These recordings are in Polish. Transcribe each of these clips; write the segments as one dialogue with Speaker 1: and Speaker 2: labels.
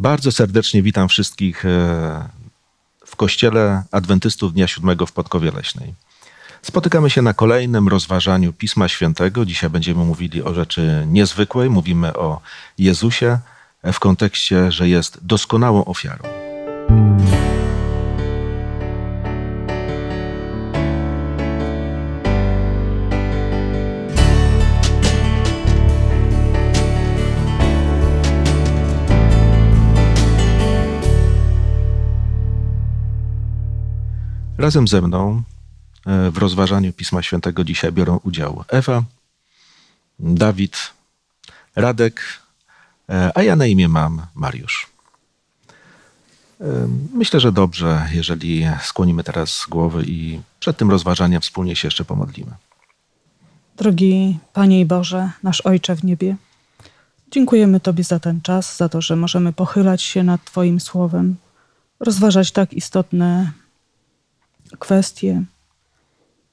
Speaker 1: Bardzo serdecznie witam wszystkich e, w Kościele Adwentystów Dnia Siódmego w Podkowie Leśnej. Spotykamy się na kolejnym rozważaniu Pisma Świętego. Dzisiaj będziemy mówili o rzeczy niezwykłej. Mówimy o Jezusie w kontekście, że jest doskonałą ofiarą. Razem ze mną e, w rozważaniu Pisma Świętego dzisiaj biorą udział Ewa, Dawid, Radek, e, a ja na imię mam Mariusz. E, myślę, że dobrze, jeżeli skłonimy teraz głowy i przed tym rozważaniem wspólnie się jeszcze pomodlimy.
Speaker 2: Drogi Panie i Boże, nasz Ojcze w niebie, dziękujemy Tobie za ten czas, za to, że możemy pochylać się nad Twoim słowem, rozważać tak istotne kwestie,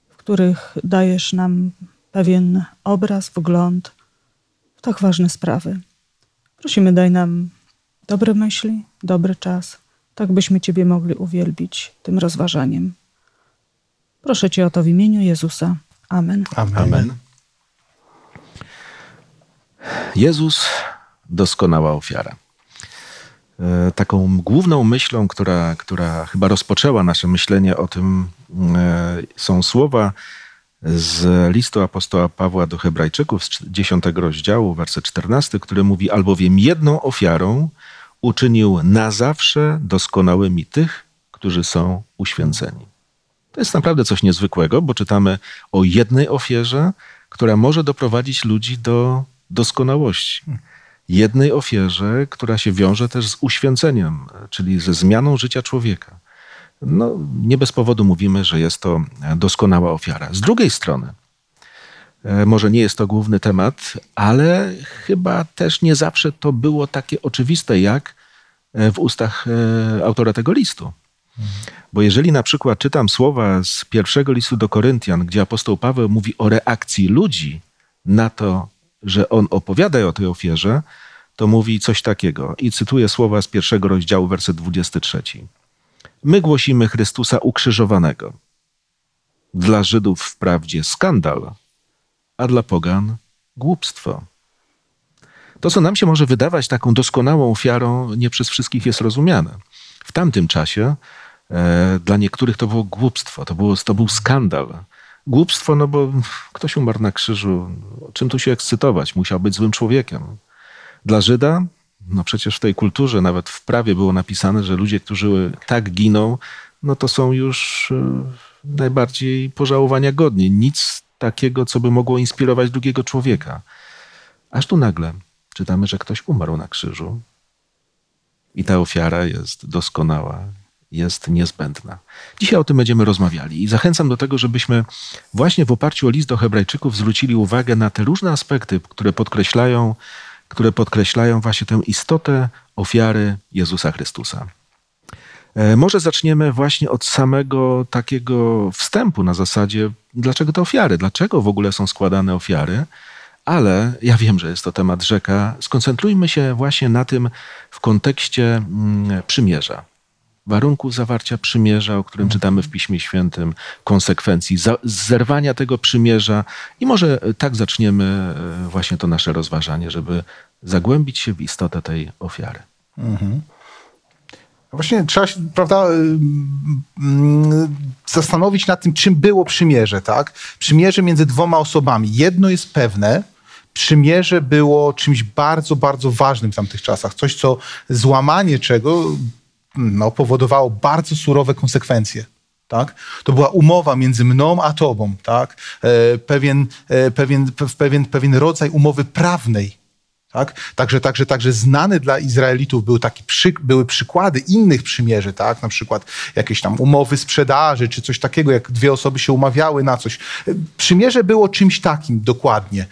Speaker 2: w których dajesz nam pewien obraz, wgląd w tak ważne sprawy. Prosimy, daj nam dobre myśli, dobry czas, tak byśmy Ciebie mogli uwielbić tym rozważaniem. Proszę Cię o to w imieniu Jezusa. Amen.
Speaker 1: Amen. Amen. Jezus, doskonała ofiara. E, taką główną myślą, która, która chyba rozpoczęła nasze myślenie o tym, e, są słowa z listu apostoła Pawła do Hebrajczyków z 10 rozdziału, werset 14, który mówi: Albowiem jedną ofiarą uczynił na zawsze doskonałymi tych, którzy są uświęceni. To jest naprawdę coś niezwykłego, bo czytamy o jednej ofierze, która może doprowadzić ludzi do doskonałości jednej ofierze, która się wiąże też z uświęceniem, czyli ze zmianą życia człowieka. No, nie bez powodu mówimy, że jest to doskonała ofiara. Z drugiej strony, e, może nie jest to główny temat, ale chyba też nie zawsze to było takie oczywiste, jak e, w ustach e, autora tego listu. Bo jeżeli na przykład czytam słowa z pierwszego listu do Koryntian, gdzie apostoł Paweł mówi o reakcji ludzi na to, że on opowiada o tej ofierze, to mówi coś takiego. I cytuję słowa z pierwszego rozdziału, werset 23. My głosimy Chrystusa ukrzyżowanego. Dla Żydów wprawdzie skandal, a dla pogan głupstwo. To, co nam się może wydawać taką doskonałą ofiarą, nie przez wszystkich jest rozumiane. W tamtym czasie e, dla niektórych to było głupstwo, to, było, to był skandal. Głupstwo, no bo ktoś umarł na krzyżu. Czym tu się ekscytować? Musiał być złym człowiekiem. Dla Żyda, no przecież w tej kulturze, nawet w prawie było napisane, że ludzie, którzy tak giną, no to są już e, najbardziej pożałowania godni. Nic takiego, co by mogło inspirować drugiego człowieka. Aż tu nagle czytamy, że ktoś umarł na krzyżu i ta ofiara jest doskonała, jest niezbędna. Dzisiaj o tym będziemy rozmawiali i zachęcam do tego, żebyśmy właśnie w oparciu o list do Hebrajczyków zwrócili uwagę na te różne aspekty, które podkreślają, które podkreślają właśnie tę istotę ofiary Jezusa Chrystusa. E, może zaczniemy właśnie od samego takiego wstępu na zasadzie, dlaczego te ofiary, dlaczego w ogóle są składane ofiary, ale ja wiem, że jest to temat rzeka. Skoncentrujmy się właśnie na tym w kontekście mm, przymierza warunków zawarcia przymierza, o którym czytamy w Piśmie Świętym, konsekwencji zerwania tego przymierza. I może tak zaczniemy e, właśnie to nasze rozważanie, żeby zagłębić się w istotę tej ofiary. Mhm.
Speaker 3: Właśnie trzeba się, prawda, y, mm, zastanowić nad tym, czym było przymierze, tak? Przymierze między dwoma osobami. Jedno jest pewne, przymierze było czymś bardzo, bardzo ważnym w tamtych czasach. Coś, co złamanie czego no, powodowało bardzo surowe konsekwencje. Tak? To była umowa między mną a tobą, tak? E, pewien, e, pewien, pewien, pewien rodzaj umowy prawnej. Tak? Także, także, także znany dla Izraelitów był taki przy, były przykłady innych przymierzy, tak? na przykład jakieś tam umowy sprzedaży, czy coś takiego, jak dwie osoby się umawiały na coś. E, przymierze było czymś takim dokładnie.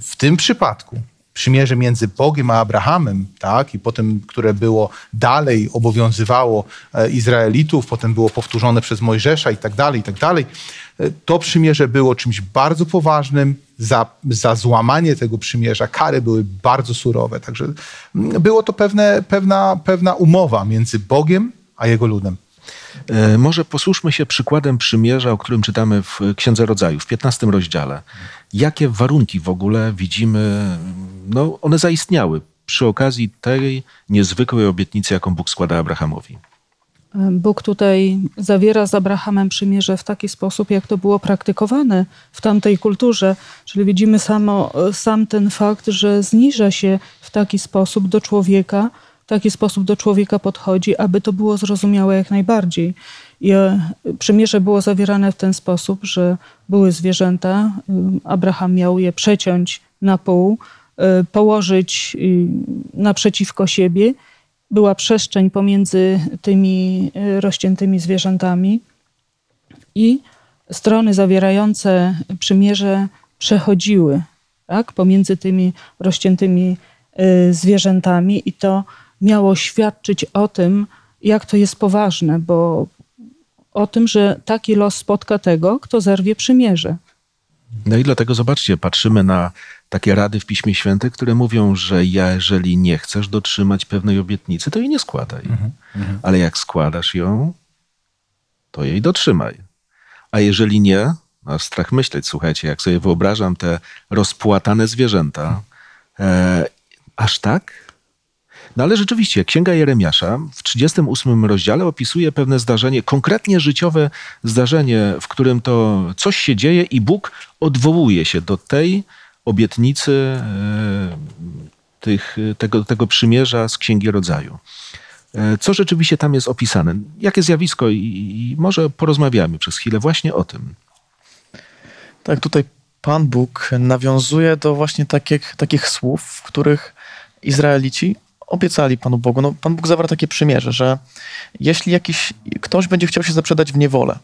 Speaker 3: W tym przypadku przymierze między Bogiem a Abrahamem, tak, i potem, które było dalej, obowiązywało e, Izraelitów, potem było powtórzone przez Mojżesza i tak dalej, i tak dalej. E, to przymierze było czymś bardzo poważnym. Za, za złamanie tego przymierza kary były bardzo surowe. Także mm, było to pewne, pewna, pewna umowa między Bogiem a jego ludem.
Speaker 1: E, może posłuszmy się przykładem przymierza, o którym czytamy w Księdze Rodzaju, w 15 rozdziale. Jakie warunki w ogóle widzimy, no one zaistniały przy okazji tej niezwykłej obietnicy, jaką Bóg składa Abrahamowi.
Speaker 2: Bóg tutaj zawiera z Abrahamem przymierze w taki sposób, jak to było praktykowane w tamtej kulturze. Czyli widzimy samo, sam ten fakt, że zniża się w taki sposób do człowieka, w taki sposób do człowieka podchodzi, aby to było zrozumiałe jak najbardziej. I e, przymierze było zawierane w ten sposób, że były zwierzęta, y, Abraham miał je przeciąć na pół, y, położyć naprzeciwko siebie. Była przestrzeń pomiędzy tymi rozciętymi zwierzętami i strony zawierające przymierze przechodziły tak, pomiędzy tymi rozciętymi zwierzętami i to miało świadczyć o tym, jak to jest poważne, bo o tym, że taki los spotka tego, kto zerwie przymierze.
Speaker 1: No i dlatego zobaczcie, patrzymy na takie rady w Piśmie Świętym, które mówią, że jeżeli nie chcesz dotrzymać pewnej obietnicy, to jej nie składaj. Mhm, mhm. Ale jak składasz ją, to jej dotrzymaj. A jeżeli nie, no strach myśleć, słuchajcie, jak sobie wyobrażam te rozpłatane zwierzęta, e, aż tak, no ale rzeczywiście, Księga Jeremiasza w 38 rozdziale opisuje pewne zdarzenie, konkretnie życiowe zdarzenie, w którym to coś się dzieje i Bóg odwołuje się do tej obietnicy e, tych, tego, tego przymierza z Księgi Rodzaju. E, co rzeczywiście tam jest opisane? Jakie zjawisko? I, I może porozmawiamy przez chwilę właśnie o tym.
Speaker 4: Tak, tutaj Pan Bóg nawiązuje do właśnie takich, takich słów, w których Izraelici obiecali Panu Bogu. No, Pan Bóg zawarł takie przymierze, że jeśli jakiś ktoś będzie chciał się zaprzedać w niewolę,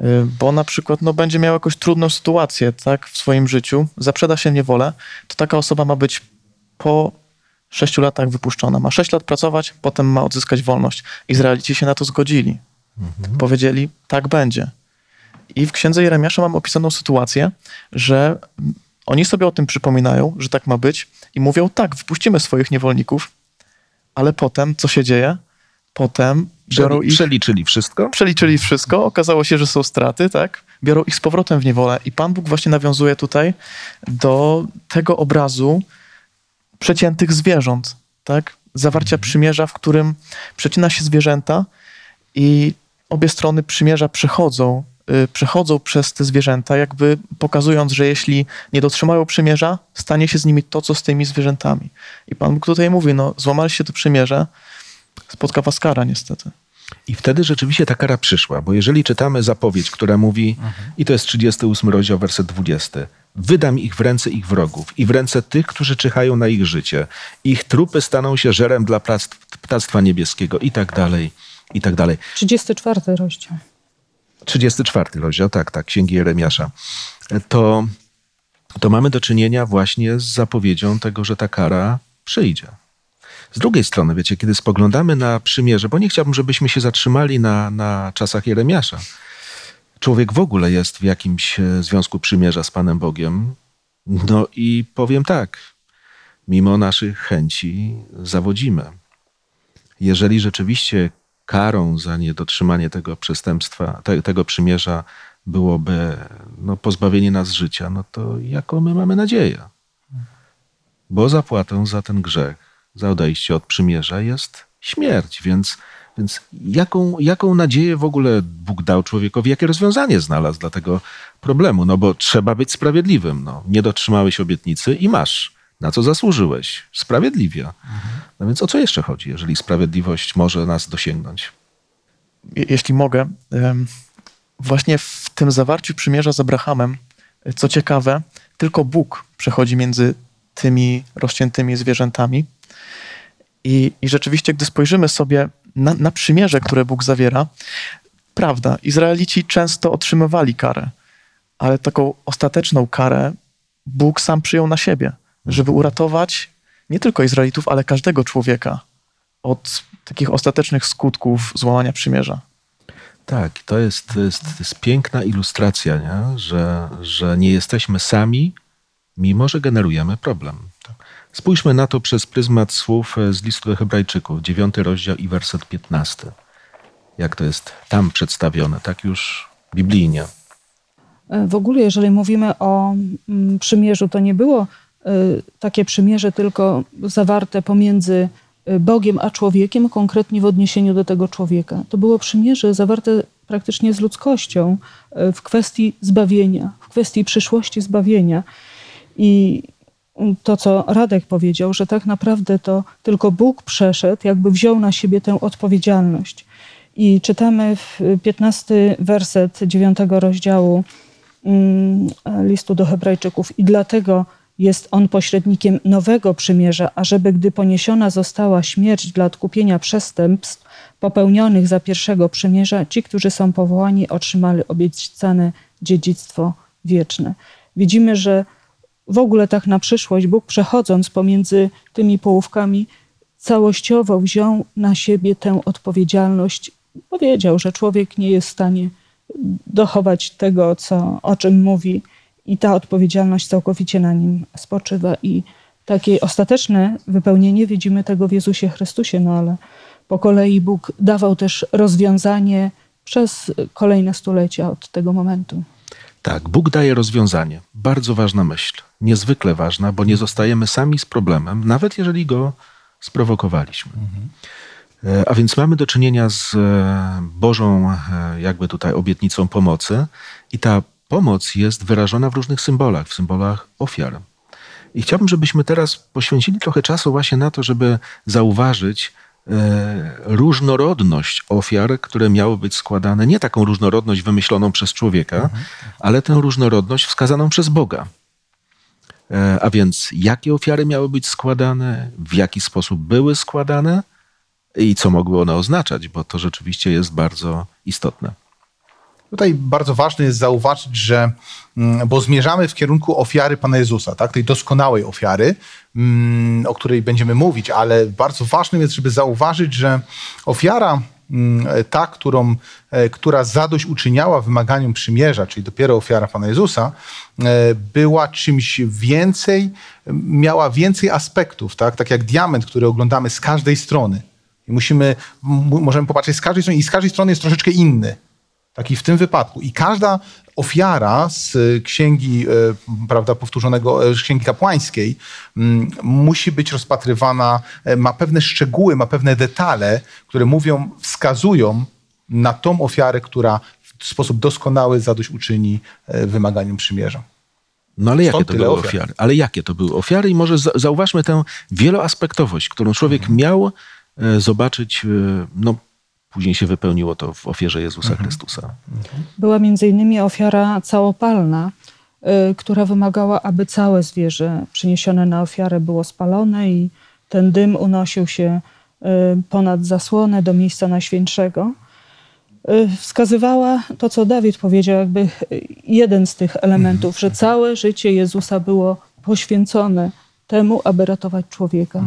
Speaker 4: y, bo na przykład no, będzie miał jakąś trudną sytuację tak, w swoim życiu, zaprzeda się w niewolę, to taka osoba ma być po sześciu latach wypuszczona. Ma sześć lat pracować, potem ma odzyskać wolność. Izraelici się na to zgodzili. Mhm. Powiedzieli, tak będzie. I w księdze Jeremiasza mamy opisaną sytuację, że oni sobie o tym przypominają, że tak ma być i mówią, tak, wypuścimy swoich niewolników, ale potem co się dzieje? Potem biorą ich...
Speaker 1: Przeliczyli wszystko?
Speaker 4: Przeliczyli wszystko, okazało się, że są straty, tak? Biorą ich z powrotem w niewolę i Pan Bóg właśnie nawiązuje tutaj do tego obrazu przeciętych zwierząt, tak? Zawarcia mhm. przymierza, w którym przecina się zwierzęta i obie strony przymierza przechodzą przechodzą przez te zwierzęta, jakby pokazując, że jeśli nie dotrzymają przymierza, stanie się z nimi to, co z tymi zwierzętami. I Pan Bóg tutaj mówi, no złamaliście to przymierze, spotka was kara niestety.
Speaker 1: I wtedy rzeczywiście ta kara przyszła, bo jeżeli czytamy zapowiedź, która mówi, mhm. i to jest 38 rozdział, werset 20, wydam ich w ręce ich wrogów i w ręce tych, którzy czyhają na ich życie. Ich trupy staną się żerem dla ptactwa niebieskiego i tak dalej, i tak dalej.
Speaker 2: 34 rozdział.
Speaker 1: 34 rozdział, tak, tak, Księgi Jeremiasza, to, to mamy do czynienia właśnie z zapowiedzią tego, że ta kara przyjdzie. Z drugiej strony, wiecie, kiedy spoglądamy na przymierze, bo nie chciałbym, żebyśmy się zatrzymali na, na czasach Jeremiasza. Człowiek w ogóle jest w jakimś e, związku przymierza z Panem Bogiem. No i powiem tak, mimo naszych chęci zawodzimy. Jeżeli rzeczywiście karą za niedotrzymanie tego przestępstwa, te, tego przymierza byłoby no, pozbawienie nas życia, no to jaką my mamy nadzieję? Bo zapłatą za ten grzech, za odejście od przymierza jest śmierć, więc, więc jaką, jaką nadzieję w ogóle Bóg dał człowiekowi, jakie rozwiązanie znalazł dla tego problemu? No bo trzeba być sprawiedliwym. No. Nie dotrzymałeś obietnicy i masz na co zasłużyłeś, sprawiedliwie. No więc o co jeszcze chodzi, jeżeli sprawiedliwość może nas dosięgnąć?
Speaker 4: Jeśli mogę, właśnie w tym zawarciu przymierza z Abrahamem, co ciekawe, tylko Bóg przechodzi między tymi rozciętymi zwierzętami. I, i rzeczywiście, gdy spojrzymy sobie na, na przymierze, które Bóg zawiera, prawda, Izraelici często otrzymywali karę, ale taką ostateczną karę Bóg sam przyjął na siebie żeby uratować nie tylko Izraelitów, ale każdego człowieka od takich ostatecznych skutków złamania przymierza.
Speaker 1: Tak, to jest, to jest, to jest piękna ilustracja, nie? Że, że nie jesteśmy sami, mimo że generujemy problem. Spójrzmy na to przez pryzmat słów z listu do Hebrajczyków, dziewiąty rozdział i werset 15. Jak to jest tam przedstawione, tak już biblijnie.
Speaker 2: E, W ogóle, jeżeli mówimy o mm, przymierzu, to nie było e, takie przymierze tylko zawarte pomiędzy e, Bogiem a człowiekiem, konkretnie w odniesieniu do tego człowieka. To było przymierze zawarte praktycznie z ludzkością e, w kwestii zbawienia, w kwestii przyszłości zbawienia. I to, co Radek powiedział, że tak naprawdę to tylko Bóg przeszedł, jakby wziął na siebie tę odpowiedzialność. I czytamy w 15 werset 9 rozdziału mm, listu do Hebrajczyków. I dlatego jest on pośrednikiem nowego przymierza, ażeby gdy poniesiona została śmierć dla odkupienia przestępstw popełnionych za pierwszego przymierza, ci, którzy są powołani, otrzymali obiecane dziedzictwo wieczne. Widzimy, że w ogóle tak na przyszłość Bóg przechodząc pomiędzy tymi połówkami całościowo wziął na siebie tę odpowiedzialność. Powiedział, że człowiek nie jest w stanie dochować tego, co, o czym mówi i ta odpowiedzialność całkowicie na nim spoczywa i takie ostateczne wypełnienie widzimy tego w Jezusie Chrystusie, no ale po kolei Bóg dawał też rozwiązanie przez kolejne stulecia od tego momentu.
Speaker 1: Tak, Bóg daje rozwiązanie. Bardzo ważna myśl. Niezwykle ważna, bo nie zostajemy sami z problemem, nawet jeżeli go sprowokowaliśmy. E, A więc mamy do czynienia z e, Bożą, e, jakby tutaj obietnicą pomocy, i ta pomoc jest wyrażona w różnych symbolach, w symbolach ofiar. I chciałbym, żebyśmy teraz poświęcili trochę czasu właśnie na to, żeby zauważyć e, różnorodność ofiar, które miały być składane, nie taką różnorodność wymyśloną przez człowieka, ale tę różnorodność wskazaną przez Boga. E, A więc jakie ofiary miały być składane, w jaki sposób były składane i co mogły one oznaczać, bo to rzeczywiście jest bardzo istotne.
Speaker 3: Tutaj bardzo ważne jest zauważyć, że, mm, bo zmierzamy w kierunku ofiary Pana Jezusa, tak? tej doskonałej ofiary, mm, o której będziemy mówić, ale bardzo ważnym jest, żeby zauważyć, że ofiara mm, ta, którą, e, która zadośćuczyniała wymaganiom przymierza, czyli dopiero ofiara Pana Jezusa, e, była czymś więcej, miała więcej aspektów, tak, tak jak diament, który oglądamy z każdej strony. I musimy, możemy popatrzeć z każdej strony i z każdej strony jest troszeczkę inny. Tak i w tym wypadku. I każda ofiara z e, księgi, e, prawda, powtórzonego, e, z księgi kapłańskiej mm, musi być rozpatrywana, ma pewne szczegóły, ma pewne detale, które mówią, wskazują na tą ofiarę, która w sposób doskonały zadośćuczyni wymaganiom przymierza.
Speaker 1: No ale jakie to były
Speaker 3: ofiar.
Speaker 1: ofiary? Ale jakie to były ofiary? I może za- zauważmy tę wieloaspektowość, którą człowiek
Speaker 3: Mhm.
Speaker 1: miał zobaczyć, no później się wypełniło to w ofierze Jezusa
Speaker 3: Mhm.
Speaker 1: Chrystusa.
Speaker 2: Była między innymi ofiara całopalna, y, która wymagała, aby całe zwierzę przyniesione na ofiarę było spalone i ten dym unosił się y, ponad zasłonę do miejsca najświętszego. Y, Wskazywała to, co Dawid powiedział, jakby jeden z tych elementów, że całe życie Jezusa było poświęcone temu, aby ratować człowieka.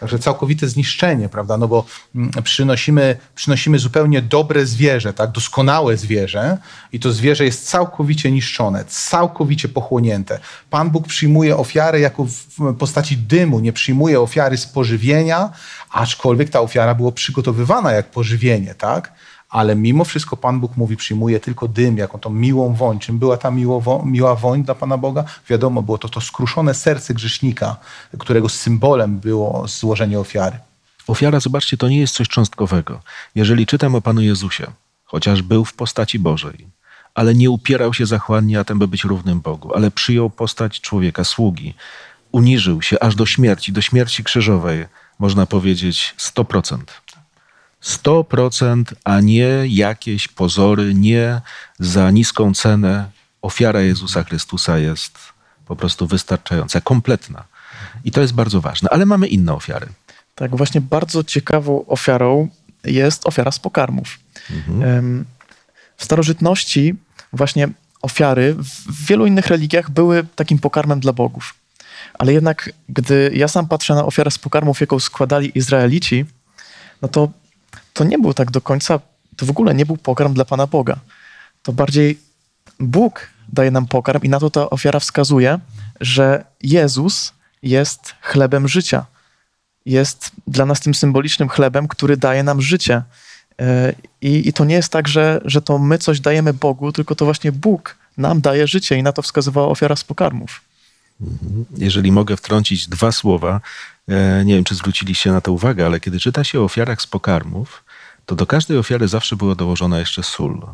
Speaker 3: Także całkowite zniszczenie, prawda? No bo mm, przynosimy, przynosimy zupełnie dobre zwierzę, tak? Doskonałe zwierzę i to zwierzę jest całkowicie niszczone, całkowicie pochłonięte. Pan Bóg przyjmuje ofiarę jako w postaci dymu, nie przyjmuje ofiary z pożywienia, aczkolwiek ta ofiara była przygotowywana jak pożywienie, tak? Ale mimo wszystko Pan Bóg mówi, przyjmuje tylko dym, jako tą miłą woń. Czym była ta miło, miła woń dla Pana Boga? Wiadomo, było to to skruszone serce grzesznika, którego symbolem było złożenie ofiary.
Speaker 1: Ofiara, zobaczcie, to nie jest coś cząstkowego. Jeżeli czytam o Panu Jezusie, chociaż był w postaci Bożej, ale nie upierał się zachłannie, a tem by być równym Bogu, ale przyjął postać człowieka, sługi, uniżył się aż do śmierci, do śmierci krzyżowej, można powiedzieć 100%. 100%, a nie jakieś pozory, nie za niską cenę. Ofiara Jezusa Chrystusa jest po prostu wystarczająca, kompletna. I to jest bardzo ważne. Ale mamy inne ofiary.
Speaker 4: Tak, właśnie bardzo ciekawą ofiarą jest ofiara z pokarmów. Em, W starożytności właśnie ofiary w wielu innych religiach były takim pokarmem dla bogów. Ale jednak, gdy ja sam patrzę na ofiarę z pokarmów, jaką składali Izraelici, no to to nie był tak do końca, to w ogóle nie był pokarm dla Pana Boga. To bardziej Bóg daje nam pokarm i na to ta ofiara wskazuje, że Jezus jest chlebem życia. Jest dla nas tym symbolicznym chlebem, który daje nam życie. E, I, i to nie jest tak, że, że to my coś dajemy Bogu, tylko to właśnie Bóg nam daje życie i na to wskazywała ofiara z pokarmów.
Speaker 1: Jeżeli mogę wtrącić dwa słowa, e, nie wiem, czy zwróciliście na to uwagę, ale kiedy czyta się o ofiarach z pokarmów, to do każdej ofiary zawsze była dołożona jeszcze sól.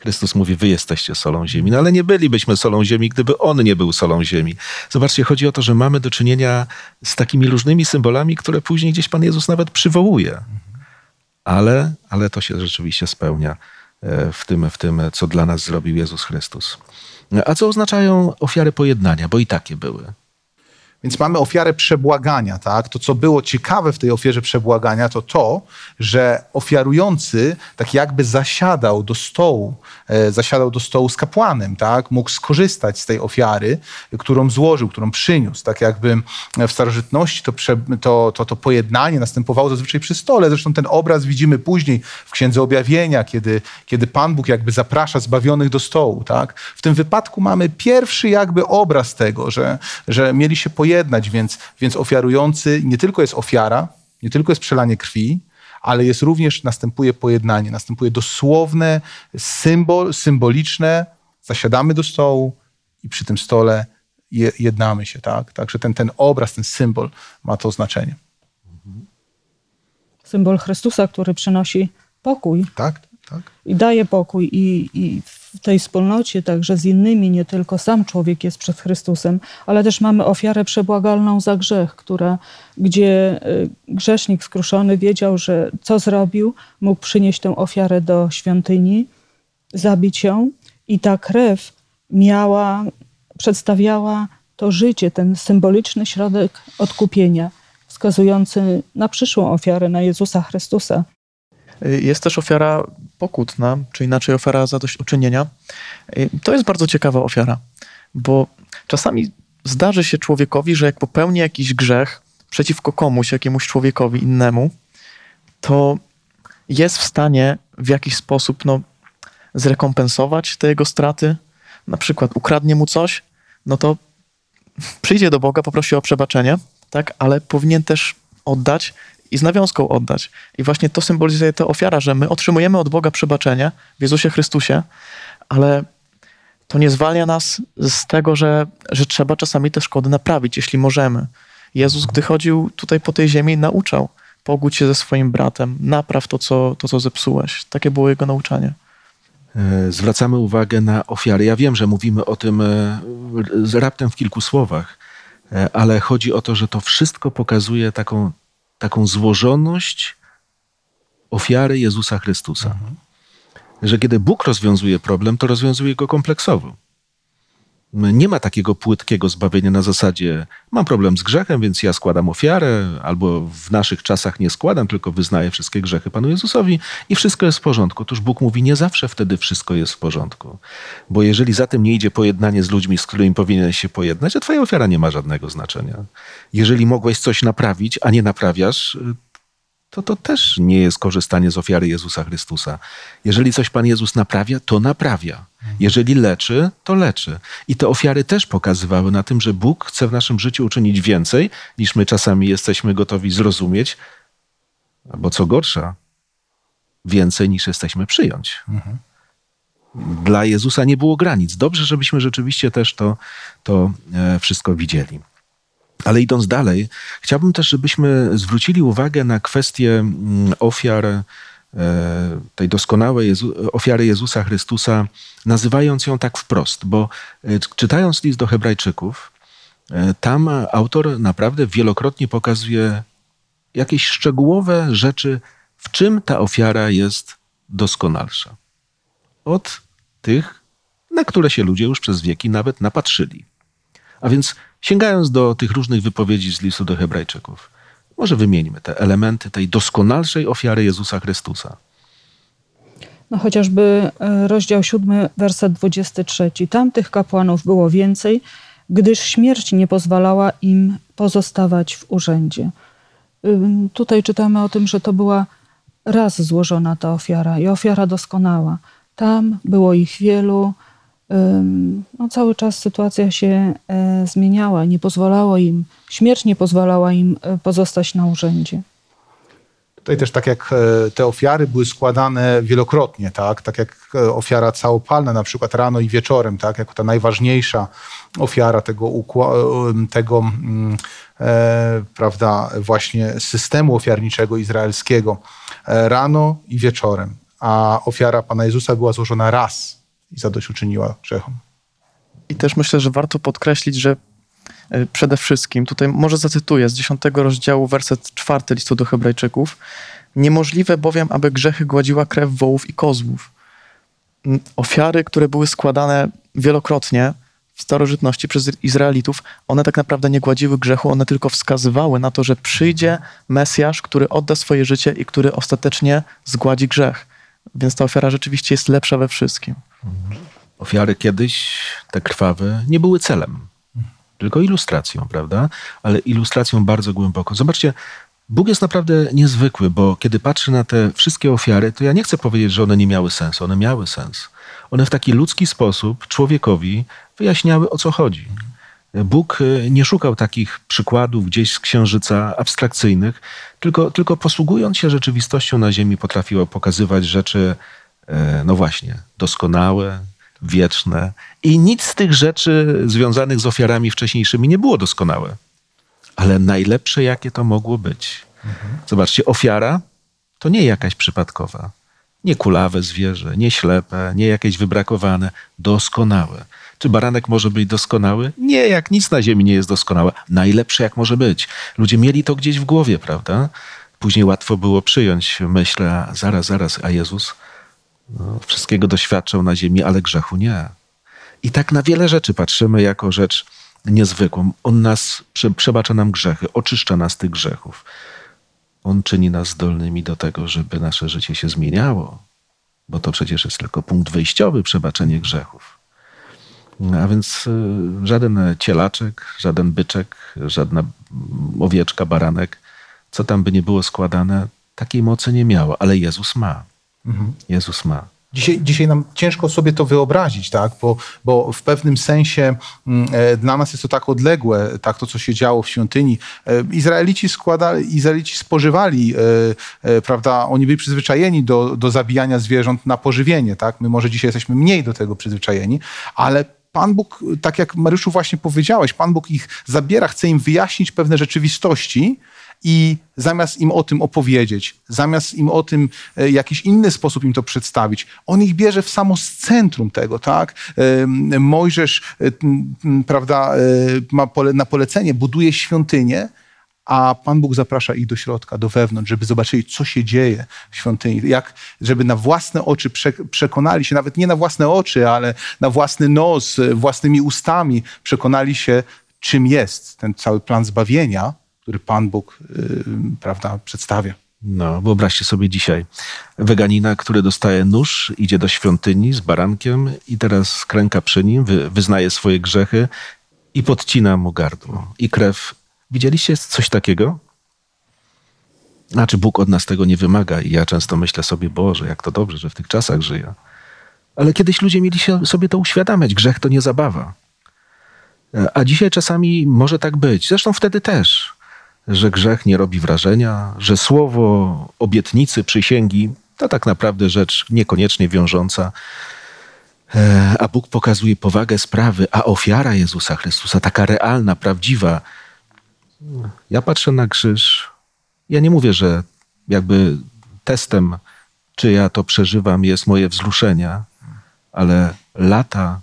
Speaker 1: Chrystus mówi, wy jesteście solą ziemi, no ale nie bylibyśmy solą ziemi, gdyby On nie był solą ziemi. Zobaczcie, chodzi o to, że mamy do czynienia z takimi różnymi symbolami, które później gdzieś Pan Jezus nawet przywołuje. Ale, ale to się rzeczywiście spełnia e, w tym, w tym, co dla nas zrobił Jezus Chrystus. A co oznaczają ofiary pojednania? Bo i takie były.
Speaker 3: Więc mamy ofiarę przebłagania, tak? To, co było ciekawe w tej ofierze przebłagania, to to, że ofiarujący tak jakby zasiadał do stołu, e, zasiadał do stołu z kapłanem, tak? Mógł skorzystać z tej ofiary, którą złożył, którą przyniósł. Tak jakby w starożytności to, prze, to, to, to pojednanie następowało zazwyczaj przy stole. Zresztą ten obraz widzimy później w Księdze Objawienia, kiedy, kiedy Pan Bóg jakby zaprasza zbawionych do stołu, tak? W tym wypadku mamy pierwszy jakby obraz tego, że, że mieli się pojednać pojednać, więc, więc ofiarujący nie tylko jest ofiara, nie tylko jest przelanie krwi, ale jest również, następuje pojednanie, następuje dosłowne, symbol, symboliczne, zasiadamy do stołu i przy tym stole je, jednamy się, tak? Także ten, ten obraz, ten symbol ma to znaczenie.
Speaker 2: Symbol Chrystusa, który przynosi pokój.
Speaker 3: Tak, tak.
Speaker 2: I daje pokój i, i w tej wspólnocie także z innymi, nie tylko sam człowiek jest przed Chrystusem, ale też mamy ofiarę przebłagalną za grzech, która, gdzie y, grzesznik skruszony wiedział, że co zrobił, mógł przynieść tę ofiarę do świątyni, zabić ją i ta krew miała, przedstawiała to życie, ten symboliczny środek odkupienia, wskazujący na przyszłą ofiarę, na Jezusa Chrystusa.
Speaker 4: Jest też ofiara pokutna, czy inaczej ofiara zadośćuczynienia. To jest bardzo ciekawa ofiara, bo czasami zdarzy się człowiekowi, że jak popełni jakiś grzech przeciwko komuś, jakiemuś człowiekowi innemu, to jest w stanie w jakiś sposób no, zrekompensować te jego straty. Na przykład ukradnie mu coś, no to przyjdzie do Boga, poprosi o przebaczenie, tak, ale powinien też oddać i z nawiązką oddać. I właśnie to symbolizuje ta ofiara, że my otrzymujemy od Boga przebaczenie w Jezusie Chrystusie, ale to nie zwalnia nas z tego, że, że trzeba czasami te szkody naprawić, jeśli możemy. Jezus, gdy chodził tutaj po tej ziemi, nauczał: pogódź się ze swoim bratem, napraw to, co, to, co zepsułeś. Takie było jego nauczanie.
Speaker 1: E, zwracamy uwagę na ofiary. Ja wiem, że mówimy o tym e, raptem w kilku słowach, e, ale chodzi o to, że to wszystko pokazuje taką taką złożoność ofiary Jezusa Chrystusa. Mhm. Że kiedy Bóg rozwiązuje problem, to rozwiązuje go kompleksowo. Nie ma takiego płytkiego zbawienia na zasadzie mam problem z grzechem, więc ja składam ofiarę, albo w naszych czasach nie składam, tylko wyznaję wszystkie grzechy Panu Jezusowi i wszystko jest w porządku. Otóż Bóg mówi, nie zawsze wtedy wszystko jest w porządku. Bo jeżeli za tym nie idzie pojednanie z ludźmi, z którymi powinieneś się pojednać, to twoja ofiara nie ma żadnego znaczenia. Jeżeli mogłeś coś naprawić, a nie naprawiasz, to to też nie jest korzystanie z ofiary Jezusa Chrystusa. Jeżeli coś Pan Jezus naprawia, to naprawia. Jeżeli leczy, to leczy. I te ofiary też pokazywały na tym, że Bóg chce w naszym życiu uczynić więcej, niż my czasami jesteśmy gotowi zrozumieć, albo co gorsza, więcej niż jesteśmy przyjąć. Mhm. Dla Jezusa nie było granic. Dobrze, żebyśmy rzeczywiście też to, to e, wszystko widzieli. Ale idąc dalej, chciałbym też, żebyśmy zwrócili uwagę na kwestię mm, ofiar, e, tej doskonałej Jezu, ofiary Jezusa Chrystusa, nazywając ją tak wprost, bo e, czytając list do Hebrajczyków, e, tam autor naprawdę wielokrotnie pokazuje jakieś szczegółowe rzeczy, w czym ta ofiara jest doskonalsza. Od tych, na które się ludzie już przez wieki nawet napatrzyli. A więc sięgając do tych różnych wypowiedzi z listu do Hebrajczyków, może wymieńmy te elementy tej doskonalszej ofiary Jezusa Chrystusa.
Speaker 2: No chociażby e, rozdział 7, werset 23. Tamtych kapłanów było więcej, gdyż śmierć nie pozwalała im pozostawać w urzędzie. Tutaj czytamy o tym, że to była raz złożona ta ofiara i ofiara doskonała. Tam było ich wielu. No, cały czas sytuacja się e, zmieniała. Nie pozwalało im, śmierć nie pozwalała im e, pozostać na urzędzie.
Speaker 3: Tutaj też tak jak e, te ofiary były składane wielokrotnie, tak, tak jak ofiara całopalna, na przykład rano i wieczorem, tak, jako ta najważniejsza ofiara tego, e, tego mm, e, prawda, właśnie systemu ofiarniczego izraelskiego, rano i wieczorem, a ofiara Pana Jezusa była złożona raz i zadośćuczyniła grzechom.
Speaker 4: I też myślę, że warto podkreślić, że e, przede wszystkim, tutaj może zacytuję z 10 rozdziału, werset 4 listu do Hebrajczyków. Niemożliwe bowiem, aby grzechy gładziła krew wołów i kozłów. Ofiary, które były składane wielokrotnie w starożytności przez Izraelitów, one tak naprawdę nie gładziły grzechu, one tylko wskazywały na to, że przyjdzie Mesjasz, który odda swoje życie i który ostatecznie zgładzi grzech. Więc ta ofiara rzeczywiście jest lepsza we wszystkim.
Speaker 1: Ofiary kiedyś, te krwawe, nie były celem, tylko ilustracją, prawda? Ale ilustracją bardzo głęboko. Zobaczcie, Bóg jest naprawdę niezwykły, bo kiedy patrzę na te wszystkie ofiary, to ja nie chcę powiedzieć, że one nie miały sensu. One miały sens. One w taki ludzki sposób człowiekowi wyjaśniały, o co chodzi. Bóg y, nie szukał takich przykładów gdzieś z księżyca abstrakcyjnych, tylko, tylko posługując się rzeczywistością na ziemi potrafił pokazywać rzeczy, e, no właśnie, doskonałe, wieczne. I nic z tych rzeczy związanych z ofiarami wcześniejszymi nie było doskonałe. Ale najlepsze, jakie to mogło być. Zobaczcie, ofiara to nie jakaś przypadkowa. Nie kulawe zwierzę, nie ślepe, nie jakieś wybrakowane, doskonałe. Czy baranek może być doskonały? Nie, jak nic na ziemi nie jest doskonałe. Najlepsze jak może być. Ludzie mieli to gdzieś w głowie, prawda? Później łatwo było przyjąć myśl, a zaraz, zaraz, a Jezus no, wszystkiego doświadczał na ziemi, ale grzechu nie. I tak na wiele rzeczy patrzymy jako rzecz niezwykłą. On nas, prze, przebacza nam grzechy, oczyszcza nas tych grzechów. On czyni nas zdolnymi do tego, żeby nasze życie się zmieniało, bo to przecież jest tylko punkt wyjściowy przebaczenie grzechów. No, A więc y, żaden cielaczek, żaden byczek, żadna owieczka, baranek, co tam by nie było składane, takiej mocy nie miało, ale Jezus ma. Jezus ma.
Speaker 3: Dzisiaj, dzisiaj nam ciężko sobie to wyobrazić, tak? bo, bo w pewnym sensie mm, e, dla nas jest to tak odległe, tak to, co się działo w świątyni. E, Izraelici, składali, Izraelici spożywali, e, prawda, oni byli przyzwyczajeni do, do zabijania zwierząt na pożywienie. Tak? My może dzisiaj jesteśmy mniej do tego przyzwyczajeni, ale Pan Bóg, tak jak Mariuszu właśnie powiedziałeś, Pan Bóg ich zabiera, chce im wyjaśnić pewne rzeczywistości, i zamiast im o tym opowiedzieć, zamiast im o tym e, w jakiś inny sposób im to przedstawić, on ich bierze w samo centrum tego, tak? E, Mojżesz, e, prawda, e, ma pole, na polecenie, buduje świątynię, a Pan Bóg zaprasza ich do środka, do wewnątrz, żeby zobaczyli, co się dzieje w świątyni, jak, żeby na własne oczy prze, przekonali się, nawet nie na własne oczy, ale na własny nos, e, własnymi ustami przekonali się, czym jest ten cały plan zbawienia, który Pan Bóg yy, prawda, przedstawia.
Speaker 1: No, wyobraźcie sobie dzisiaj weganina, który dostaje nóż, idzie do świątyni z barankiem i teraz kręka przy nim, wy, wyznaje swoje grzechy i podcina mu gardło. I krew. Widzieliście coś takiego? Znaczy, Bóg od nas tego nie wymaga i ja często myślę sobie, Boże, jak to dobrze, że w tych czasach żyję. Ale kiedyś ludzie mieli się sobie to uświadamiać. Grzech to nie zabawa. A dzisiaj czasami może tak być. Zresztą wtedy też że grzech nie robi wrażenia, że słowo obietnicy, przysięgi to tak naprawdę rzecz niekoniecznie wiążąca, E, a Bóg pokazuje powagę sprawy, a ofiara Jezusa Chrystusa, taka realna, prawdziwa. Ja patrzę na krzyż, ja nie mówię, że jakby testem, czy ja to przeżywam, jest moje wzruszenia, ale lata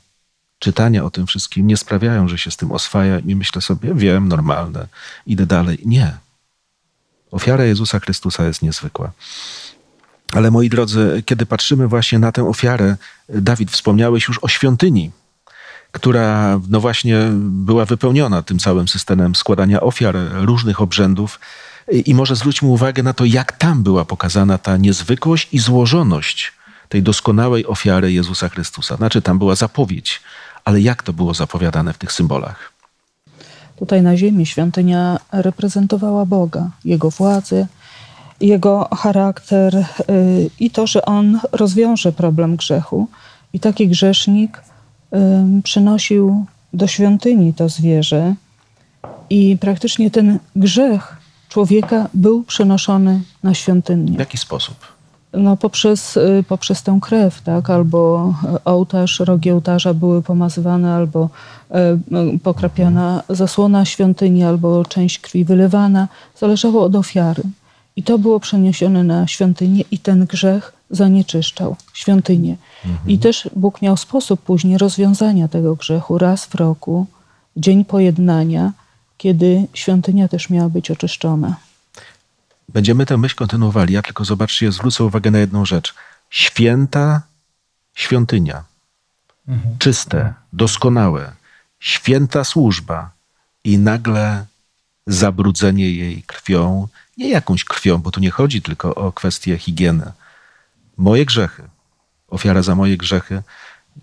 Speaker 1: czytania o tym wszystkim nie sprawiają, że się z tym oswaja i myślę sobie, wiem, normalne, idę dalej. Nie. Ofiara Jezusa Chrystusa jest niezwykła. Ale moi drodzy, kiedy patrzymy właśnie na tę ofiarę, Dawid, wspomniałeś już o świątyni, która no właśnie była wypełniona tym całym systemem składania ofiar, różnych obrzędów. I może zwróćmy uwagę na to, jak tam była pokazana ta niezwykłość i złożoność tej doskonałej ofiary Jezusa Chrystusa. Znaczy, tam była zapowiedź, ale jak to było zapowiadane w tych symbolach?
Speaker 2: Tutaj na ziemi świątynia reprezentowała Boga, Jego władzę, Jego charakter y, i to, że On rozwiąże problem grzechu. I taki grzesznik przynosił do świątyni to zwierzę i praktycznie ten grzech człowieka był przenoszony na świątynię.
Speaker 1: W jaki sposób?
Speaker 2: No poprzez, y, poprzez tę krew, tak? Albo y, ołtarz, rogi ołtarza były pomazywane, albo y, y, pokrapiana zasłona świątyni, albo część krwi wylewana. Zależało od ofiary. I to było przeniesione na świątynię i ten grzech zanieczyszczał świątynię. I też Bóg miał sposób później rozwiązania tego grzechu raz w roku, dzień pojednania, kiedy świątynia też miała być oczyszczona.
Speaker 1: Będziemy tę myśl kontynuowali. Ja tylko zobaczcie, zwrócę uwagę na jedną rzecz. Święta świątynia. Czyste, doskonałe. Święta służba. I nagle zabrudzenie jej krwią. Nie jakąś krwią, bo tu nie chodzi tylko o kwestię higieny. Moje grzechy. Ofiara za moje grzechy.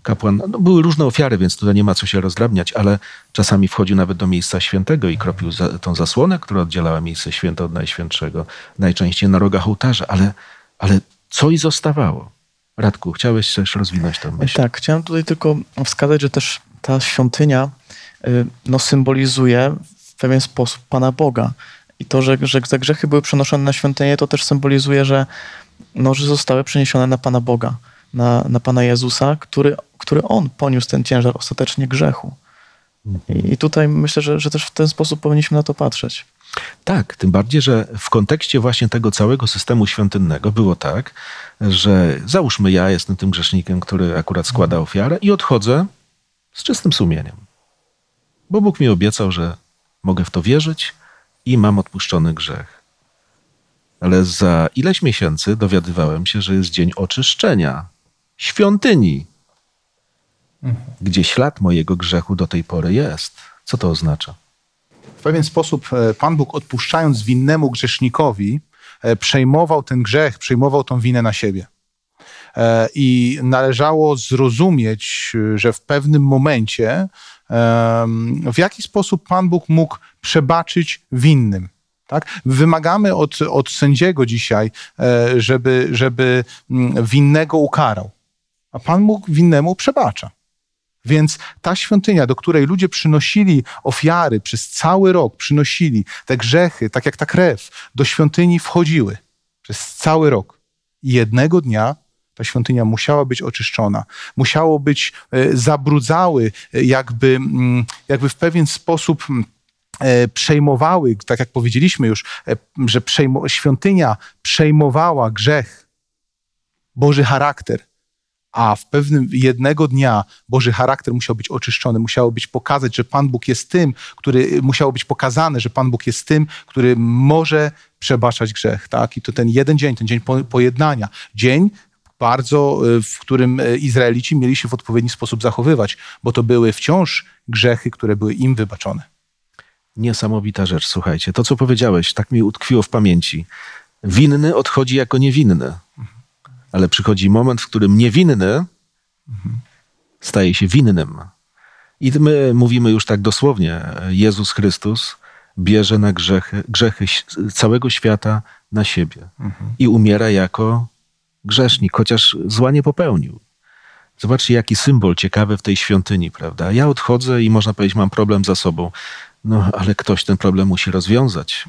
Speaker 1: Kapłan, no były różne ofiary, więc tutaj nie ma co się rozdrabniać, ale czasami wchodził nawet do miejsca świętego i kropił za, tą zasłonę, która oddzielała miejsce święte od najświętszego, najczęściej na rogach ołtarza, ale, ale co i zostawało? Radku, chciałeś też rozwinąć tę myśl?
Speaker 4: Tak, chciałem tutaj tylko wskazać, że też ta świątynia y, no, symbolizuje w pewien sposób Pana Boga. I to, że, że te grzechy były przenoszone na świątynię, to też symbolizuje, że, no, że zostały przeniesione na Pana Boga, na, na Pana Jezusa, który, który On poniósł ten ciężar ostatecznie grzechu. I, i tutaj myślę, że, że też w ten sposób powinniśmy na to patrzeć.
Speaker 1: Tak, tym bardziej, że w kontekście właśnie tego całego systemu świątynnego było tak, że załóżmy ja jestem tym grzesznikiem, który akurat składa ofiarę i odchodzę z czystym sumieniem. Bo Bóg mi obiecał, że mogę w to wierzyć i mam odpuszczony grzech. Ale za ileś miesięcy dowiadywałem się, że jest dzień oczyszczenia świątyni, gdzie ślad mojego grzechu do tej pory jest. Co to oznacza?
Speaker 3: W pewien sposób e, Pan Bóg odpuszczając winnemu grzesznikowi, e, przejmował ten grzech, przejmował tą winę na siebie. E, I należało zrozumieć, że w pewnym momencie, w jaki sposób Pan Bóg mógł przebaczyć winnym. Tak? Wymagamy od, od sędziego dzisiaj, żeby, żeby mm, winnego ukarał. A Pan Bóg winnemu przebacza. Więc ta świątynia, do której ludzie przynosili ofiary przez cały rok, przynosili te grzechy, tak jak ta krew, do świątyni wchodziły przez cały rok. I jednego dnia ta świątynia musiała być oczyszczona, musiało być e, zabrudzały, e, jakby, mm, jakby w pewien sposób mm, e, przejmowały, tak jak powiedzieliśmy już, że przejmo, świątynia przejmowała grzech, Boży charakter, a w pewnym jednego dnia Boży charakter musiał być oczyszczony, musiało być pokazać, że Pan Bóg jest tym, który musiało być pokazane, że Pan Bóg jest tym, który może przebaczać grzech, tak? I to ten jeden dzień, ten dzień po- pojednania, dzień bardzo, y, w którym y, Izraelici mieli się w odpowiedni sposób zachowywać, bo to były wciąż grzechy, które były im wybaczone.
Speaker 1: Niesamowita rzecz, słuchajcie. To, co powiedziałeś, tak mi utkwiło w pamięci. Winny odchodzi jako niewinny, ale przychodzi moment, w którym niewinny staje się winnym. I my mówimy już tak dosłownie. Jezus Chrystus bierze na grzechy, grzechy całego świata na siebie i umiera jako grzesznik, chociaż zła nie popełnił. Zobaczcie, jaki symbol ciekawy w tej świątyni, prawda? Ja odchodzę i można powiedzieć, mam problem za sobą. No, ale ktoś ten problem musi rozwiązać.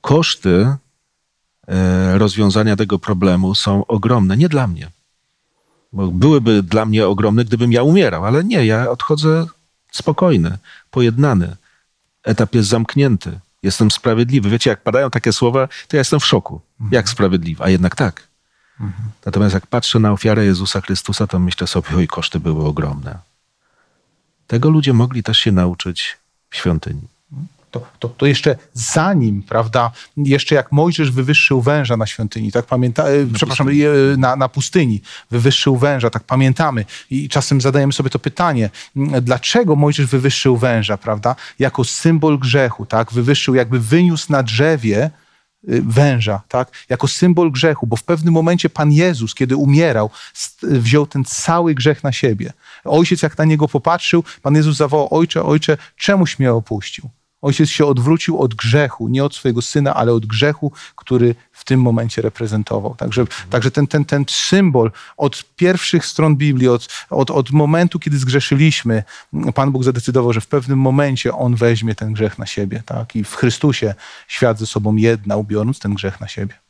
Speaker 1: Koszty rozwiązania tego problemu są ogromne. Nie dla mnie. Bo byłyby dla mnie ogromne, gdybym ja umierał, ale nie, ja odchodzę spokojny, pojednany. Etap jest zamknięty. Jestem sprawiedliwy. Wiecie, jak padają takie słowa, to ja jestem w szoku. Jak sprawiedliwy? A jednak tak. Natomiast jak patrzę na ofiarę Jezusa Chrystusa, to myślę sobie, oj, koszty były ogromne. Tego ludzie mogli też się nauczyć w świątyni.
Speaker 3: To, to, to jeszcze zanim, prawda, jeszcze jak Mojżesz wywyższył węża na świątyni, tak pamięta, e, przepraszam, e, na, na pustyni wywyższył węża, tak pamiętamy. I czasem zadajemy sobie to pytanie, dlaczego Mojżesz wywyższył węża, prawda, jako symbol grzechu, tak, wywyższył, jakby wyniósł na drzewie y, węża, tak, jako symbol grzechu, bo w pewnym momencie Pan Jezus, kiedy umierał, st- wziął ten cały grzech na siebie. Ojciec jak na niego popatrzył, Pan Jezus zawołał, ojcze, ojcze, czemuś mnie opuścił? Ojciec się odwrócił od grzechu, nie od swojego syna, ale od grzechu, który w tym momencie reprezentował. Także, także ten, ten, ten symbol od pierwszych stron Biblii, od, od, od momentu, kiedy zgrzeszyliśmy, Pan Bóg zadecydował, że w pewnym momencie On weźmie ten grzech na siebie. Tak? I w Chrystusie świat ze sobą jedna, biorąc ten grzech na siebie.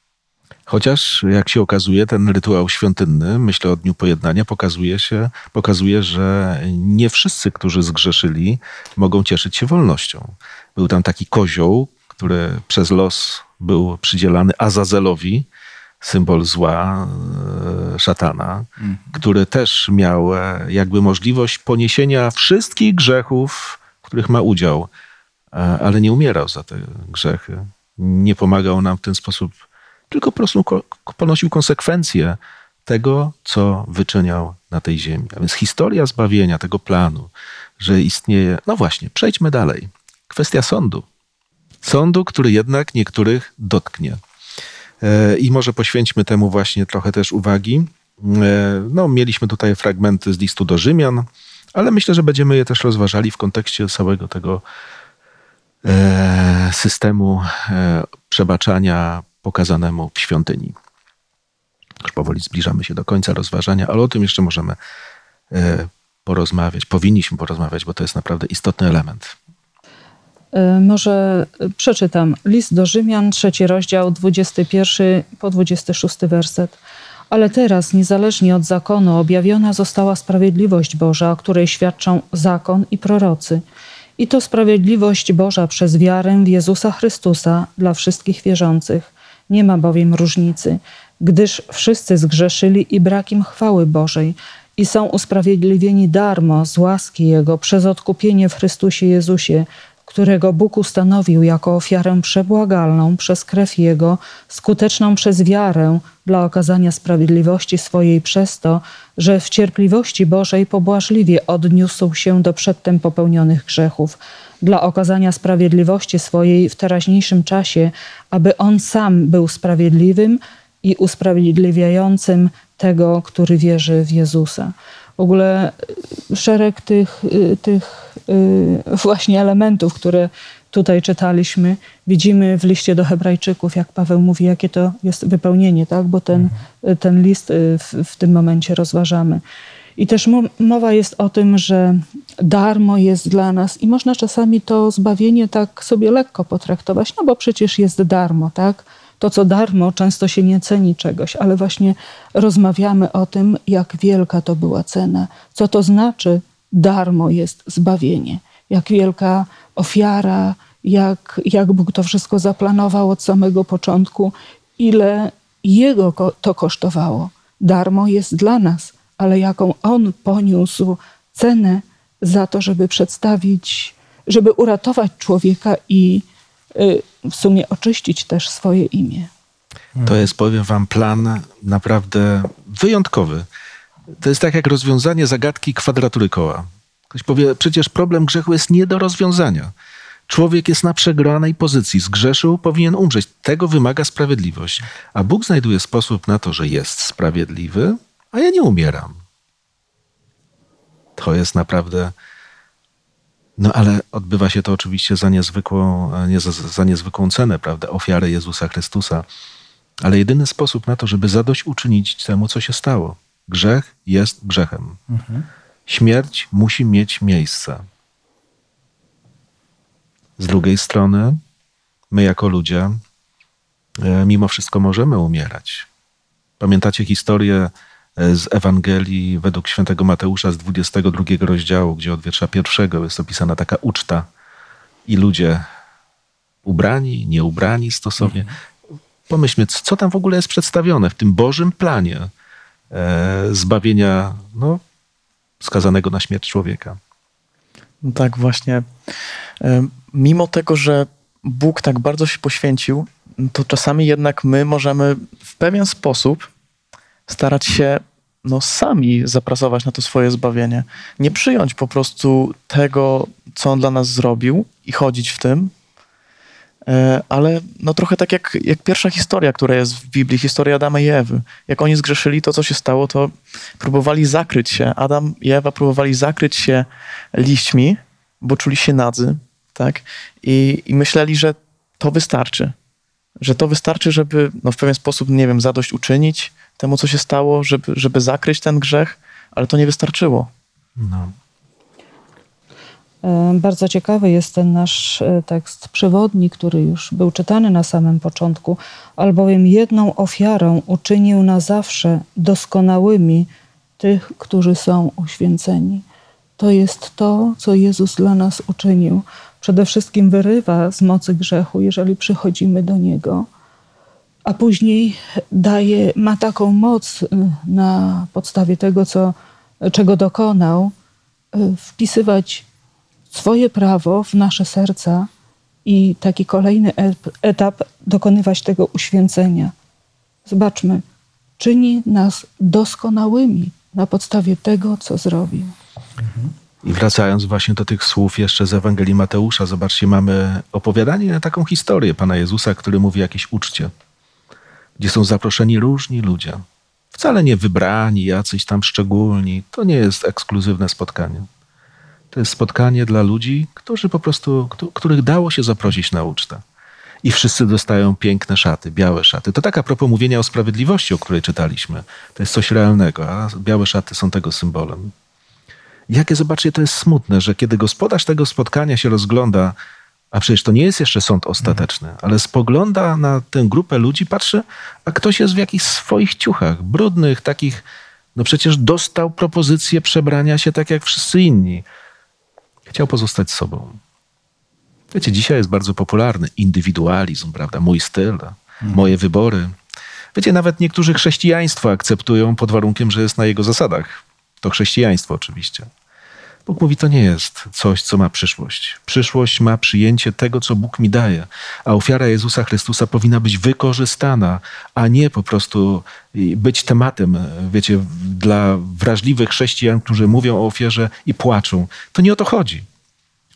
Speaker 1: Chociaż, jak się okazuje, ten rytuał świątynny, myślę o Dniu Pojednania, pokazuje, się, pokazuje, że nie wszyscy, którzy zgrzeszyli, mogą cieszyć się wolnością. Był tam taki kozioł, który przez los był przydzielany Azazelowi, symbol zła, e, szatana, mhm. który też miał e, jakby możliwość poniesienia wszystkich grzechów, w których ma udział, e, ale nie umierał za te grzechy. Nie pomagał nam w ten sposób tylko po prostu ponosił konsekwencje tego, co wyczyniał na tej ziemi. A więc historia zbawienia tego planu, że istnieje. No właśnie, przejdźmy dalej. Kwestia sądu. Sądu, który jednak niektórych dotknie. E, I może poświęćmy temu właśnie trochę też uwagi. E, no, mieliśmy tutaj fragmenty z listu do Rzymian, ale myślę, że będziemy je też rozważali w kontekście całego tego e, systemu przebaczania pokazanemu w świątyni. Już powoli zbliżamy się do końca rozważania, ale o tym jeszcze możemy e, porozmawiać, powinniśmy porozmawiać, bo to jest naprawdę istotny element.
Speaker 2: E, może przeczytam list do Rzymian, trzeci rozdział, 21 po 26 werset. Ale teraz, niezależnie od zakonu, objawiona została sprawiedliwość Boża, o której świadczą zakon i prorocy. I to sprawiedliwość Boża przez wiarę w Jezusa Chrystusa dla wszystkich wierzących nie ma bowiem różnicy, gdyż wszyscy zgrzeszyli i brak im chwały Bożej i są usprawiedliwieni darmo z łaski Jego przez odkupienie w Chrystusie Jezusie, którego Bóg ustanowił jako ofiarę przebłagalną przez krew Jego, skuteczną przez wiarę dla okazania sprawiedliwości swojej przez to, że w cierpliwości Bożej pobłażliwie odniósł się do przedtem popełnionych grzechów, dla okazania sprawiedliwości swojej w teraźniejszym czasie, aby On sam był sprawiedliwym i usprawiedliwiającym tego, który wierzy w Jezusa. W ogóle y, szereg tych, y, tych y, właśnie elementów, które tutaj czytaliśmy, widzimy w liście do Hebrajczyków, jak Paweł mówi, jakie to jest wypełnienie, tak? bo ten, ten list w, w tym momencie rozważamy. I też mowa jest o tym, że darmo jest dla nas i można czasami to zbawienie tak sobie lekko potraktować, no bo przecież jest darmo, tak? To, co darmo, często się nie ceni czegoś, ale właśnie rozmawiamy o tym, jak wielka to była cena, co to znaczy darmo jest zbawienie, jak wielka ofiara, jak, jak Bóg to wszystko zaplanował od samego początku, ile Jego to kosztowało. Darmo jest dla nas ale jaką on poniósł cenę za to, żeby przedstawić, żeby uratować człowieka i y, w sumie oczyścić też swoje imię.
Speaker 1: To jest, powiem wam, plan naprawdę wyjątkowy. To jest tak jak rozwiązanie zagadki kwadratury koła. Ktoś powie, przecież problem grzechu jest nie do rozwiązania. Człowiek jest na przegranej pozycji, zgrzeszył, powinien umrzeć. Tego wymaga sprawiedliwość. A Bóg znajduje sposób na to, że jest sprawiedliwy, a ja nie umieram. To jest naprawdę. No ale odbywa się to oczywiście za niezwykłą, nie, za, za niezwykłą cenę, prawda? Ofiary Jezusa Chrystusa. Ale jedyny sposób na to, żeby zadośćuczynić temu, co się stało. Grzech jest grzechem. Mhm. Śmierć musi mieć miejsce. Z drugiej strony, my jako ludzie, e, mimo wszystko możemy umierać. Pamiętacie historię z Ewangelii według świętego Mateusza z 22 rozdziału, gdzie od wiersza pierwszego jest opisana taka uczta i ludzie ubrani, nieubrani stosownie. Mhm. Pomyślmy, co tam w ogóle jest przedstawione w tym Bożym planie e, zbawienia no, skazanego na śmierć człowieka.
Speaker 4: No tak, właśnie. E, mimo tego, że Bóg tak bardzo się poświęcił, to czasami jednak my możemy w pewien sposób starać się no, sami zapracować na to swoje zbawienie. Nie przyjąć po prostu tego, co on dla nas zrobił i chodzić w tym, e, ale no trochę tak jak, jak pierwsza historia, która jest w Biblii, historia Adama i Ewy. Jak oni zgrzeszyli, to co się stało, to próbowali zakryć się. Adam i Ewa próbowali zakryć się liśćmi, bo czuli się nadzy. tak? I, I myśleli, że to wystarczy. Że to wystarczy, żeby no, w pewien sposób, nie wiem, zadośćuczynić temu, co się stało, żeby, żeby zakryć ten grzech, ale to nie wystarczyło.
Speaker 1: No.
Speaker 2: E, Bardzo ciekawy jest ten nasz e, tekst przewodni, który już był czytany na samym początku, albowiem jedną ofiarą uczynił na zawsze doskonałymi tych, którzy są uświęceni. To jest to, co Jezus dla nas uczynił. Przede wszystkim wyrywa z mocy grzechu, jeżeli przychodzimy do Niego, a później daje, ma taką moc y, na podstawie tego, co, czego dokonał, y, wpisywać swoje prawo w nasze serca i taki kolejny etap dokonywać tego uświęcenia. Zobaczmy, czyni nas doskonałymi na podstawie tego, co zrobił.
Speaker 1: I wracając właśnie do tych słów jeszcze z Ewangelii Mateusza, zobaczcie, mamy opowiadanie, taką historię Pana Jezusa, który mówi o jakiejś uczcie, gdzie są zaproszeni różni ludzie. Wcale nie wybrani, jacyś tam szczególni. To nie jest ekskluzywne spotkanie. To jest spotkanie dla ludzi, którzy po prostu, któ- których dało się zaprosić na ucztę. I wszyscy dostają piękne szaty, białe szaty. To tak a propos mówienia o sprawiedliwości, o której czytaliśmy. To jest coś realnego, a białe szaty są tego symbolem. Jakie, zobaczcie, to jest smutne, że kiedy gospodarz tego spotkania się rozgląda, a przecież to nie jest jeszcze sąd ostateczny, ale spogląda na tę grupę ludzi, patrzy, a ktoś jest w jakichś swoich ciuchach, brudnych, takich, no przecież dostał propozycję przebrania się tak jak wszyscy inni. Chciał pozostać sobą. Wiecie, dzisiaj jest bardzo popularny indywidualizm, prawda? Mój styl, moje wybory. Wiecie, nawet niektórzy chrześcijaństwo akceptują pod warunkiem, że jest na jego zasadach. To chrześcijaństwo oczywiście. Bóg mówi, to nie jest coś, co ma przyszłość. Przyszłość ma przyjęcie tego, co Bóg mi daje, a ofiara Jezusa Chrystusa powinna być wykorzystana, a nie po prostu być tematem, wiecie, dla wrażliwych chrześcijan, którzy mówią o ofierze i płaczą. To nie o to chodzi.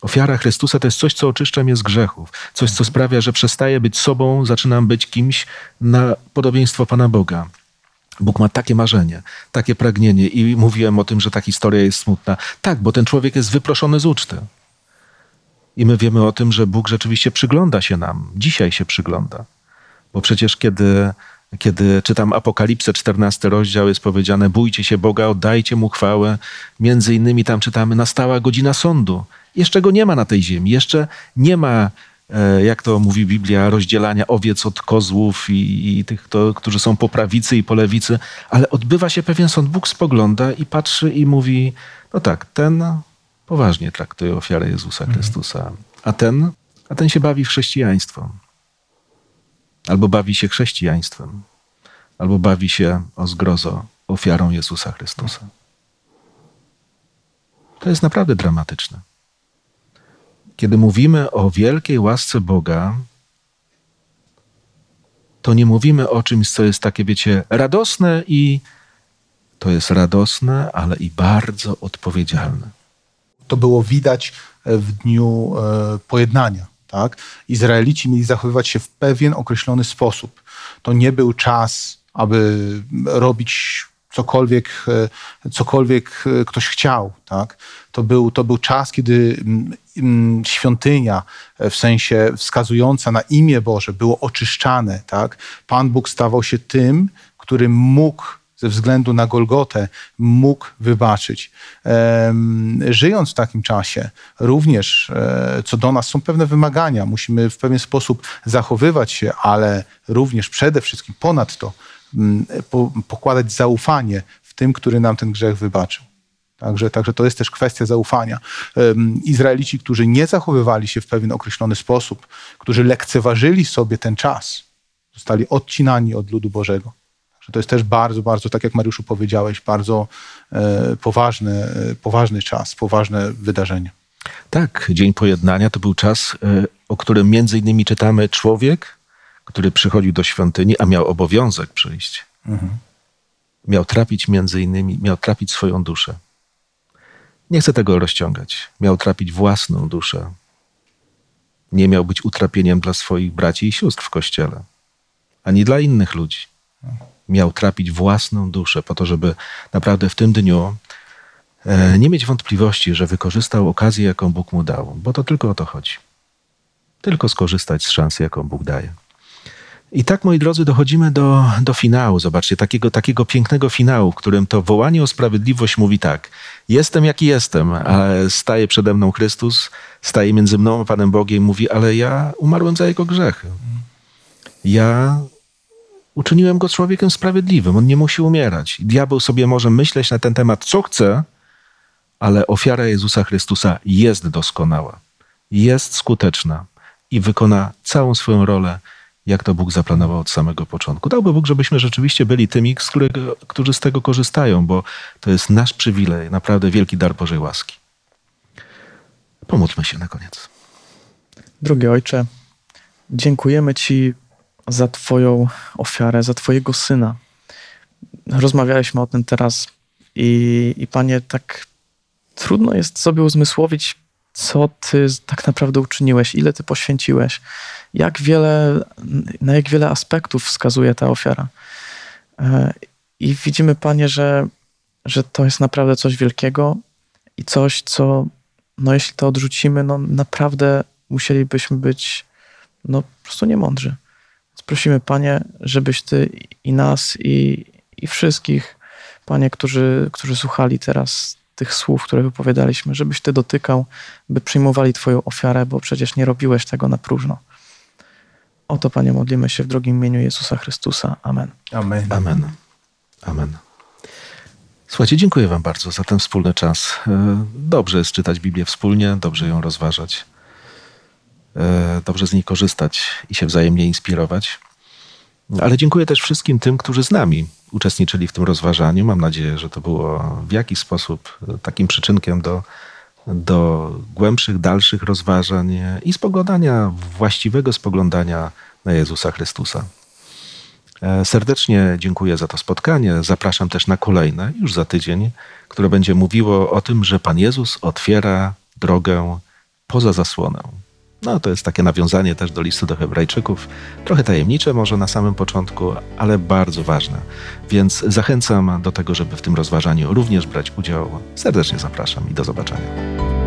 Speaker 1: Ofiara Chrystusa to jest coś, co oczyszcza mnie z grzechów, coś, co sprawia, że przestaję być sobą, zaczynam być kimś na podobieństwo Pana Boga. Bóg ma takie marzenie, takie pragnienie i mówiłem o tym, że ta historia jest smutna. Tak, bo ten człowiek jest wyproszony z uczty. I my wiemy o tym, że Bóg rzeczywiście przygląda się nam. Dzisiaj się przygląda. Bo przecież kiedy, kiedy czytam Apokalipsę, 14 rozdział, jest powiedziane bójcie się Boga, oddajcie Mu chwałę. Między innymi tam czytamy nastała godzina sądu. Jeszcze go nie ma na tej ziemi. Jeszcze nie ma jak to mówi Biblia, rozdzielania owiec od kozłów i, i tych, którzy są po prawicy i po lewicy, ale odbywa się pewien sąd. Bóg spogląda i patrzy i mówi, no tak, ten poważnie traktuje ofiarę Jezusa Chrystusa, a ten, a ten się bawi w chrześcijaństwo. Albo bawi się chrześcijaństwem, albo bawi się o zgrozo ofiarą Jezusa Chrystusa. To jest naprawdę dramatyczne kiedy mówimy o wielkiej łasce Boga, to nie mówimy o czymś, co jest takie, wiecie, radosne i to jest radosne, ale i bardzo odpowiedzialne.
Speaker 3: To było widać e, w dniu e, pojednania. Tak? Izraelici mieli zachowywać się w pewien określony sposób. To nie był czas, aby robić cokolwiek, e, cokolwiek ktoś chciał. Tak? To, był, to był czas, kiedy mm, mm, świątynia, e, w sensie wskazująca na imię Boże, było oczyszczane. Tak? Pan Bóg stawał się tym, który mógł ze względu na Golgotę mógł wybaczyć. Żyjąc w takim czasie, również e, co do nas są pewne wymagania. Musimy w pewien sposób zachowywać się, ale również przede wszystkim ponadto mm, po, pokładać zaufanie w tym, który nam ten grzech wybaczył. Także, także to jest też kwestia zaufania. Izraelici, którzy nie zachowywali się w pewien określony sposób, którzy lekceważyli sobie ten czas, zostali odcinani od ludu Bożego. Także to jest też bardzo, bardzo, tak jak Mariuszu powiedziałeś, bardzo e, poważny, e, poważny czas, poważne wydarzenie.
Speaker 1: Tak, Dzień Pojednania to był czas, e, o którym między innymi czytamy człowiek, który przychodził do świątyni, a miał obowiązek przyjść. Miał trapić między innymi, miał trapić swoją duszę. Nie chcę tego rozciągać. Miał trapić własną duszę. Nie miał być utrapieniem dla swoich braci i sióstr w kościele, ani dla innych ludzi. Miał trapić własną duszę po to, żeby naprawdę w tym dniu e, nie mieć wątpliwości, że wykorzystał okazję, jaką Bóg mu dał, bo to tylko o to chodzi. tylko skorzystać z szansy, jaką Bóg daje. I tak, moi drodzy, dochodzimy do, do finału. Zobaczcie, takiego, takiego pięknego finału, w którym to wołanie o sprawiedliwość mówi tak. Jestem jaki jestem, ale staje przede mną Chrystus, staje między mną a Panem Bogiem i mówi, ale ja umarłem za Jego grzechy. Ja uczyniłem Go człowiekiem sprawiedliwym. On nie musi umierać. Diabeł sobie może myśleć na ten temat, co chce, ale ofiara Jezusa Chrystusa jest doskonała, jest skuteczna i wykona całą swoją rolę jak to Bóg zaplanował od samego początku. Dałby Bóg, żebyśmy rzeczywiście byli tymi, z którego, którzy z tego korzystają, bo to jest nasz przywilej, naprawdę wielki dar Bożej łaski. Pomódlmy się na koniec.
Speaker 4: Drogi Ojcze, dziękujemy Ci za Twoją ofiarę, za Twojego Syna. Rozmawialiśmy o tym teraz i, i Panie, tak trudno jest sobie uzmysłowić, co Ty tak naprawdę uczyniłeś, ile Ty poświęciłeś, jak wiele, na jak wiele aspektów wskazuje ta ofiara. E, I widzimy, Panie, że, że to jest naprawdę coś wielkiego i coś, co, no jeśli to odrzucimy, no naprawdę musielibyśmy być, no po prostu niemądrzy. Więc prosimy, Panie, żebyś Ty i nas, i, i wszystkich, Panie, którzy, którzy słuchali teraz tych słów, które wypowiadaliśmy, żebyś Ty dotykał, by przyjmowali Twoją ofiarę, bo przecież nie robiłeś tego na próżno. O to, Panie, modlimy się w drogim imieniu Jezusa Chrystusa. Amen.
Speaker 3: Amen.
Speaker 1: Amen. Amen. Słuchajcie, dziękuję Wam bardzo za ten wspólny czas. E, dobrze jest czytać Biblię wspólnie, dobrze ją rozważać, e, dobrze z niej korzystać i się wzajemnie inspirować. Ale dziękuję też wszystkim tym, którzy z nami uczestniczyli w tym rozważaniu. Mam nadzieję, że to było w jakiś sposób takim przyczynkiem do, do głębszych, dalszych rozważań i spoglądania, właściwego spoglądania na Jezusa Chrystusa. E, serdecznie dziękuję za to spotkanie. Zapraszam też na kolejne, już za tydzień, które będzie mówiło o tym, że Pan Jezus otwiera drogę poza zasłonę. No, to jest takie nawiązanie też do listu do Hebrajczyków. Trochę tajemnicze może na samym początku, ale bardzo ważne. Więc zachęcam do tego, żeby w tym rozważaniu również brać udział. Serdecznie zapraszam i do zobaczenia.